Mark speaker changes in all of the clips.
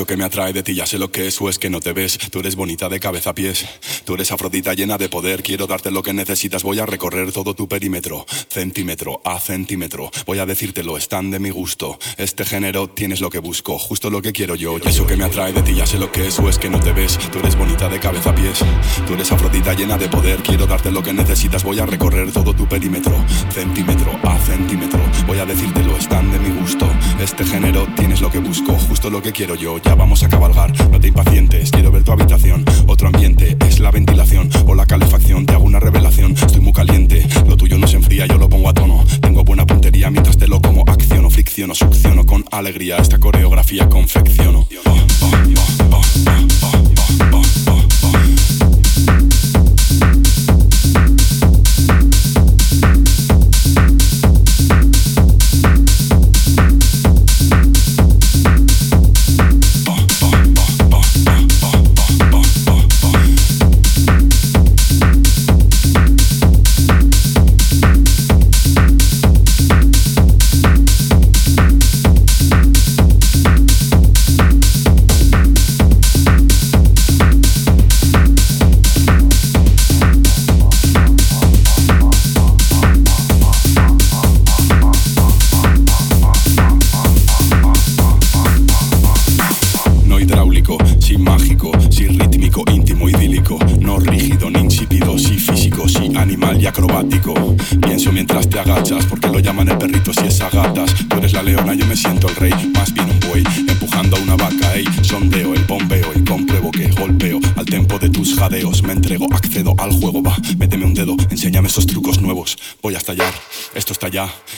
Speaker 1: Eso que me atrae de ti ya sé lo que es o es que no te ves. Tú eres bonita de cabeza a pies. Tú eres afrodita llena de poder. Quiero darte lo que necesitas. Voy a recorrer todo tu perímetro, centímetro a centímetro. Voy a decírtelo, están de mi gusto. Este género tienes lo que busco, justo lo que quiero yo. Eso que me atrae de ti ya sé lo que es o es que no te ves. Tú eres bonita de cabeza a pies. Tú eres afrodita llena de poder. Quiero darte lo que necesitas. Voy a recorrer todo tu perímetro, centímetro a centímetro. Voy a decírtelo, están de mi gusto. Este género tienes lo que busco, justo lo que quiero yo. Vamos a cabalgar, no te impacientes. Quiero ver tu habitación. Otro ambiente es la ventilación o la calefacción. Te hago una revelación, estoy muy caliente. Lo tuyo no se enfría, yo lo pongo a tono. Tengo buena puntería mientras te lo como. Acciono, fricciono, succiono con alegría. Esta coreografía confecciono.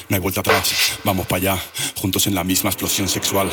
Speaker 1: No hay vuelta atrás, vamos para allá, juntos en la misma explosión sexual.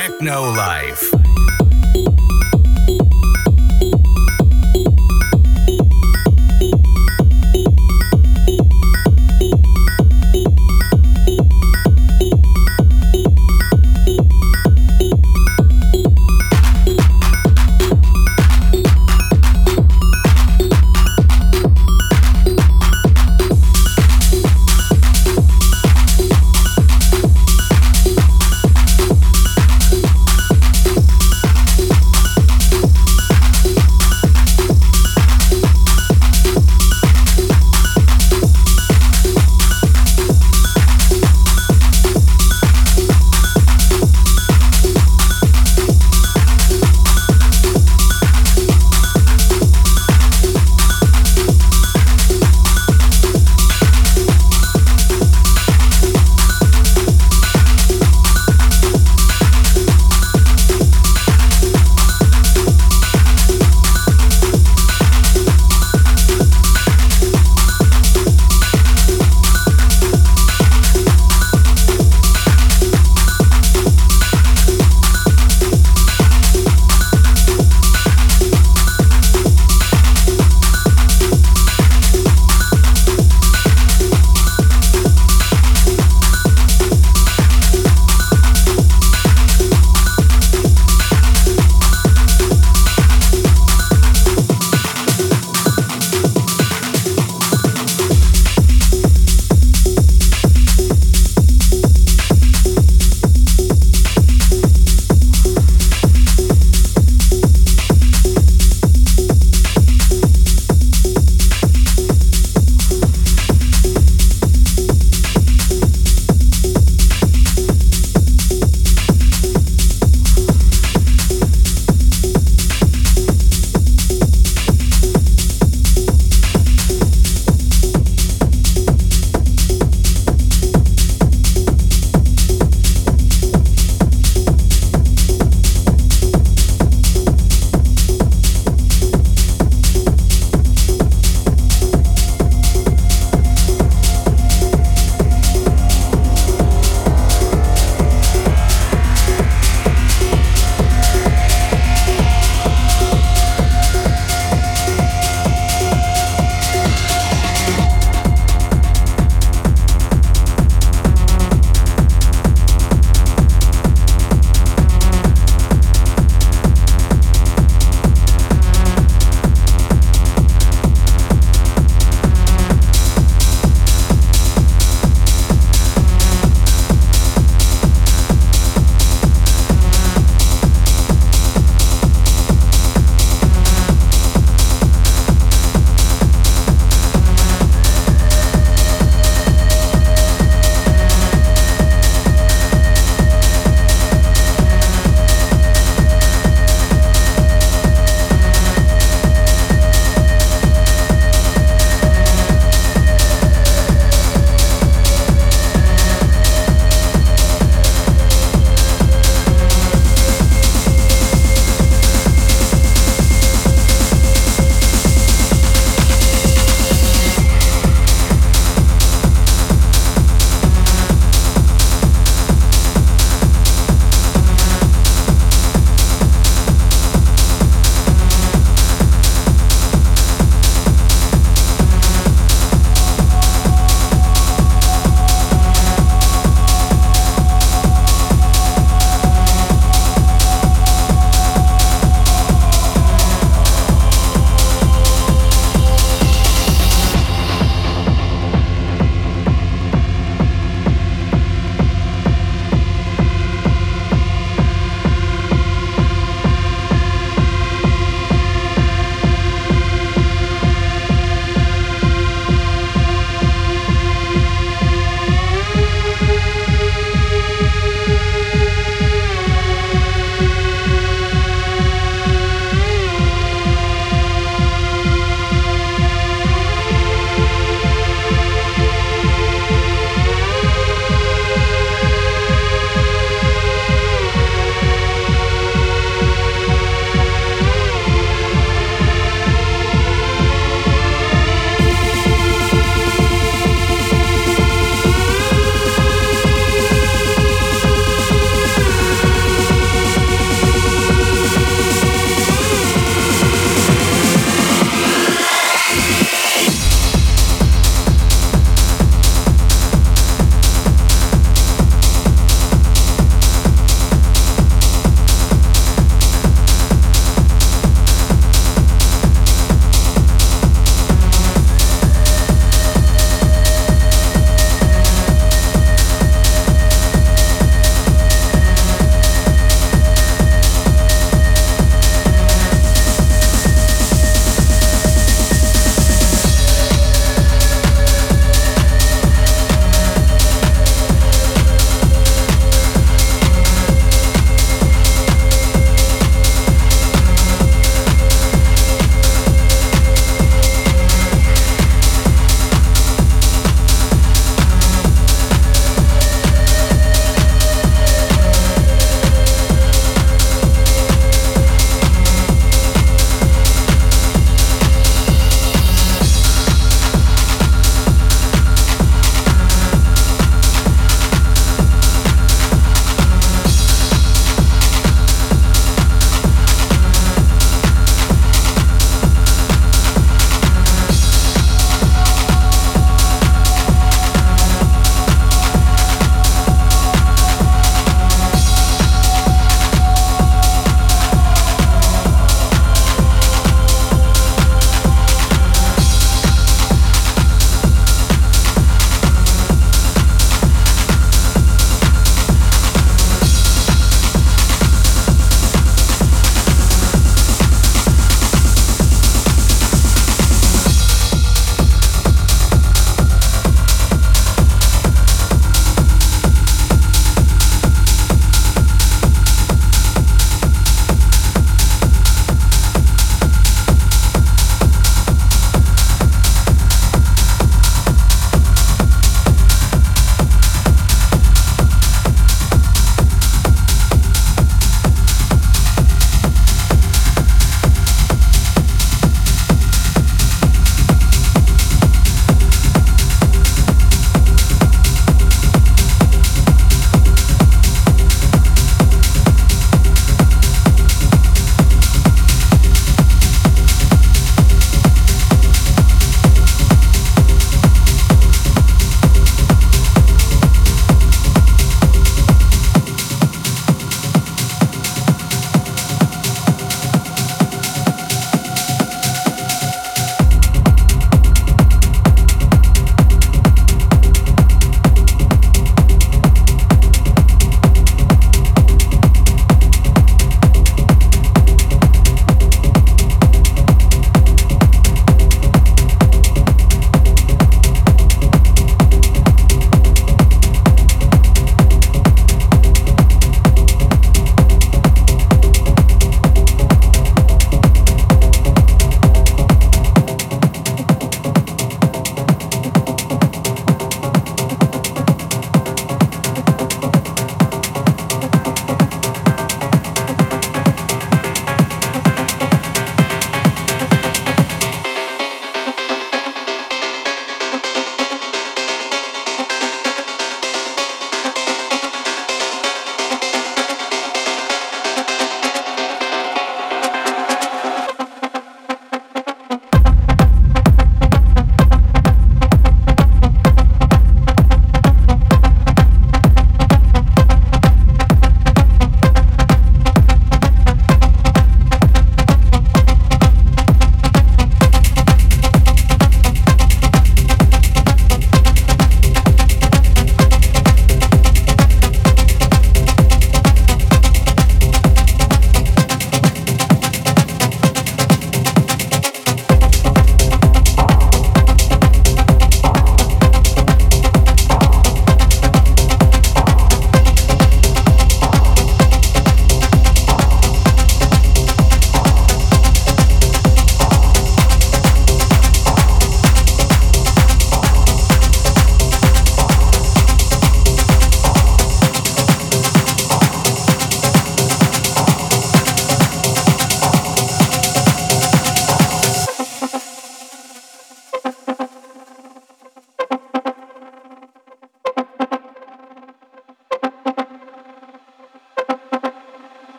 Speaker 2: Techno Life.